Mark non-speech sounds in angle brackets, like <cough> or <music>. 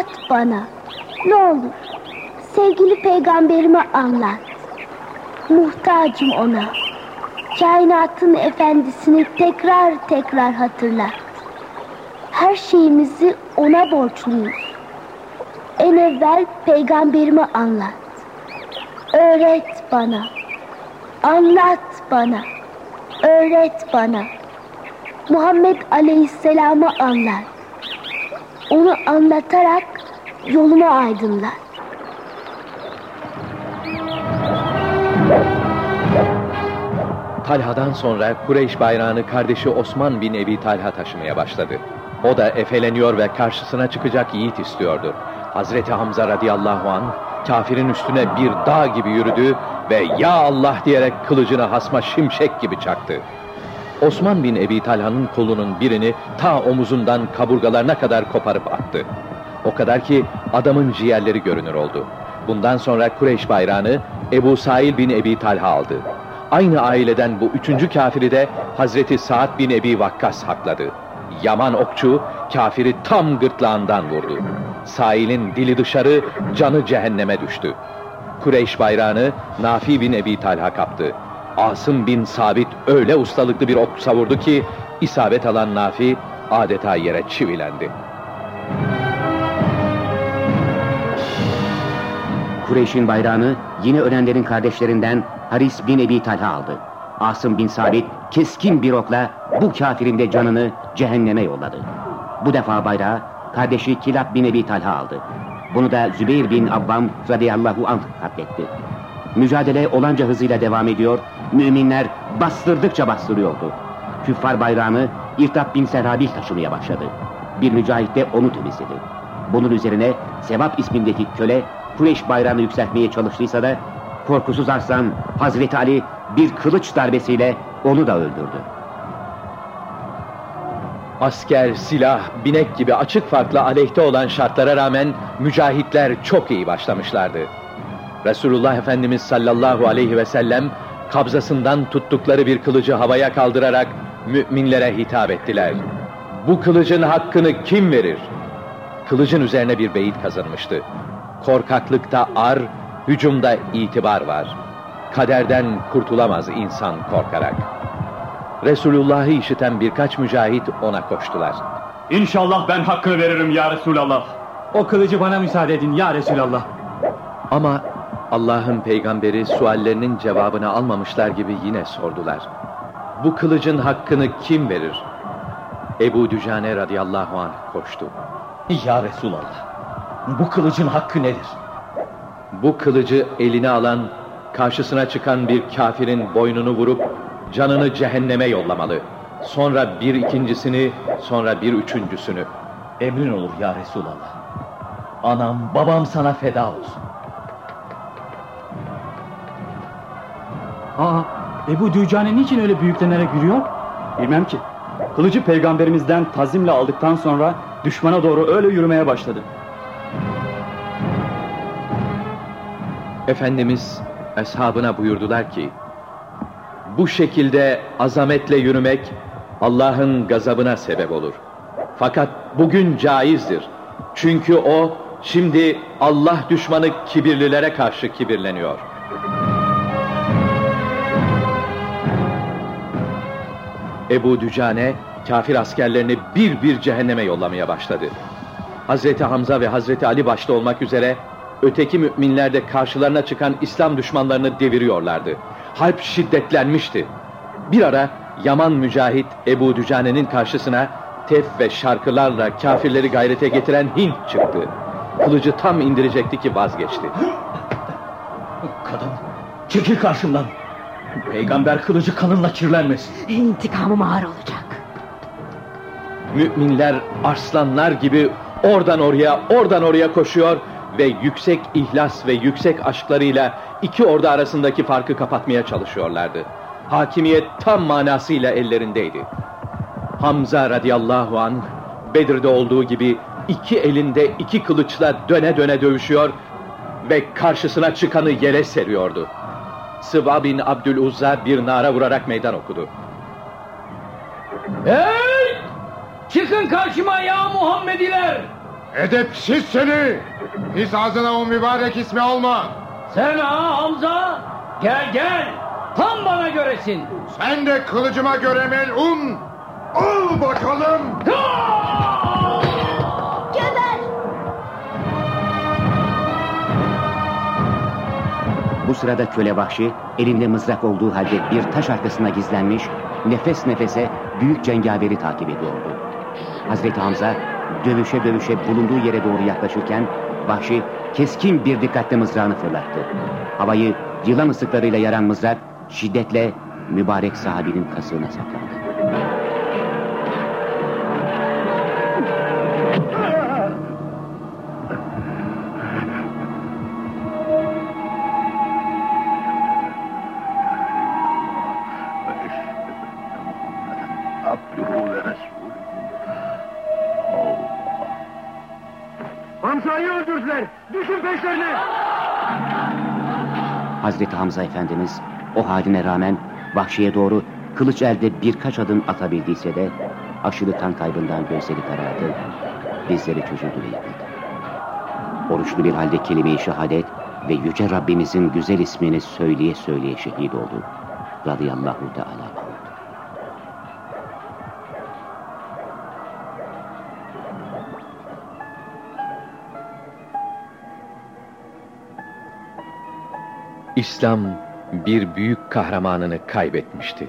Anlat bana. Ne olur. Sevgili peygamberime anlat. Muhtacım ona. Kainatın efendisini tekrar tekrar hatırlat. Her şeyimizi ona borçluyuz. En evvel peygamberime anlat. Öğret bana. Anlat bana. Öğret bana. Muhammed Aleyhisselam'ı anlat. Onu anlatarak yolumu aydınlat. Talha'dan sonra Kureyş bayrağını kardeşi Osman bin Ebi Talha taşımaya başladı. O da efeleniyor ve karşısına çıkacak yiğit istiyordu. Hazreti Hamza radıyallahu an kafirin üstüne bir dağ gibi yürüdü ve ya Allah diyerek kılıcını hasma şimşek gibi çaktı. Osman bin Ebi Talha'nın kolunun birini ta omuzundan kaburgalarına kadar koparıp attı. O kadar ki adamın ciğerleri görünür oldu. Bundan sonra Kureyş bayrağını Ebu Sail bin Ebi Talha aldı. Aynı aileden bu üçüncü kafiri de Hazreti Saad bin Ebi Vakkas hakladı. Yaman okçu kafiri tam gırtlağından vurdu. Sail'in dili dışarı, canı cehenneme düştü. Kureyş bayrağını Nafi bin Ebi Talha kaptı. Asım bin Sabit öyle ustalıklı bir ok savurdu ki isabet alan Nafi adeta yere çivilendi. Kureyş'in bayrağını yine ölenlerin kardeşlerinden Haris bin Ebi Talha aldı. Asım bin Sabit keskin bir okla bu kafirin de canını cehenneme yolladı. Bu defa bayrağı kardeşi Kilab bin Ebi Talha aldı. Bunu da Zübeyir bin Avvam radıyallahu anh katletti. Mücadele olanca hızıyla devam ediyor, müminler bastırdıkça bastırıyordu. Küffar bayrağını İrtab bin Serhabil taşımaya başladı. Bir mücahit de onu temizledi. Bunun üzerine Sevap ismindeki köle Kureyş bayrağını yükseltmeye çalıştıysa da korkusuz arslan Hazreti Ali bir kılıç darbesiyle onu da öldürdü. Asker, silah, binek gibi açık farklı aleyhte olan şartlara rağmen mücahitler çok iyi başlamışlardı. Resulullah Efendimiz sallallahu aleyhi ve sellem kabzasından tuttukları bir kılıcı havaya kaldırarak müminlere hitap ettiler. Bu kılıcın hakkını kim verir? Kılıcın üzerine bir beyit kazanmıştı. Korkaklıkta ar, hücumda itibar var. Kaderden kurtulamaz insan korkarak. Resulullah'ı işiten birkaç mücahit ona koştular. İnşallah ben hakkını veririm ya Resulallah. O kılıcı bana müsaade edin ya Resulallah. Ama Allah'ın peygamberi suallerinin cevabını almamışlar gibi yine sordular. Bu kılıcın hakkını kim verir? Ebu Dücane radıyallahu anh koştu. Ya Resulallah, bu kılıcın hakkı nedir? Bu kılıcı eline alan, karşısına çıkan bir kafirin boynunu vurup canını cehenneme yollamalı. Sonra bir ikincisini, sonra bir üçüncüsünü. Emrin olur ya Resulallah. Anam, babam sana feda olsun. Aa, Ebu Dücane niçin öyle büyüklenerek yürüyor? Bilmem ki. Kılıcı peygamberimizden tazimle aldıktan sonra düşmana doğru öyle yürümeye başladı. Efendimiz eshabına buyurdular ki, bu şekilde azametle yürümek Allah'ın gazabına sebep olur. Fakat bugün caizdir. Çünkü o şimdi Allah düşmanı kibirlilere karşı kibirleniyor. Ebu Dücane kafir askerlerini bir bir cehenneme yollamaya başladı. Hazreti Hamza ve Hazreti Ali başta olmak üzere öteki müminler de karşılarına çıkan İslam düşmanlarını deviriyorlardı. Harp şiddetlenmişti. Bir ara Yaman Mücahit Ebu Dücane'nin karşısına tef ve şarkılarla kafirleri gayrete getiren Hint çıktı. Kılıcı tam indirecekti ki vazgeçti. <gasps> Kadın, çekil karşımdan. Peygamber kılıcı kanınla kirlenmesin. İntikamım ağır olacak. Müminler arslanlar gibi oradan oraya, oradan oraya koşuyor ve yüksek ihlas ve yüksek aşklarıyla iki ordu arasındaki farkı kapatmaya çalışıyorlardı. Hakimiyet tam manasıyla ellerindeydi. Hamza radıyallahu an Bedir'de olduğu gibi iki elinde iki kılıçla döne döne dövüşüyor ve karşısına çıkanı yere seriyordu. Sıva bin Abdüluzza bir nara vurarak meydan okudu. Hey! Çıkın karşıma ya Muhammediler! Edepsiz seni! Pis ağzına o mübarek ismi alma! Sen ha Hamza? Gel gel. Tam bana göresin. Sen de kılıcıma göre melun! Al bakalım! Geber! Bu sırada köle vahşi elinde mızrak olduğu halde bir taş arkasına gizlenmiş, nefes nefese büyük cengaveri takip ediyordu. Hazreti Hamza dövüşe dövüşe bulunduğu yere doğru yaklaşırken vahşi keskin bir dikkatle mızrağını fırlattı. Havayı yılan ısıklarıyla yaran mızrak şiddetle mübarek sahabinin kasığına saplandı. Düşün peşlerine! Hazreti Hamza Efendimiz o haline rağmen vahşiye doğru kılıç elde birkaç adım atabildiyse de aşırı kan kaybından gözleri karardı, dizleri çözüldü ve yıkıldı. Oruçlu bir halde kelime-i şehadet ve Yüce Rabbimizin güzel ismini söyleye söyleye şehit oldu. Radıyallahu Teala. İslam bir büyük kahramanını kaybetmişti.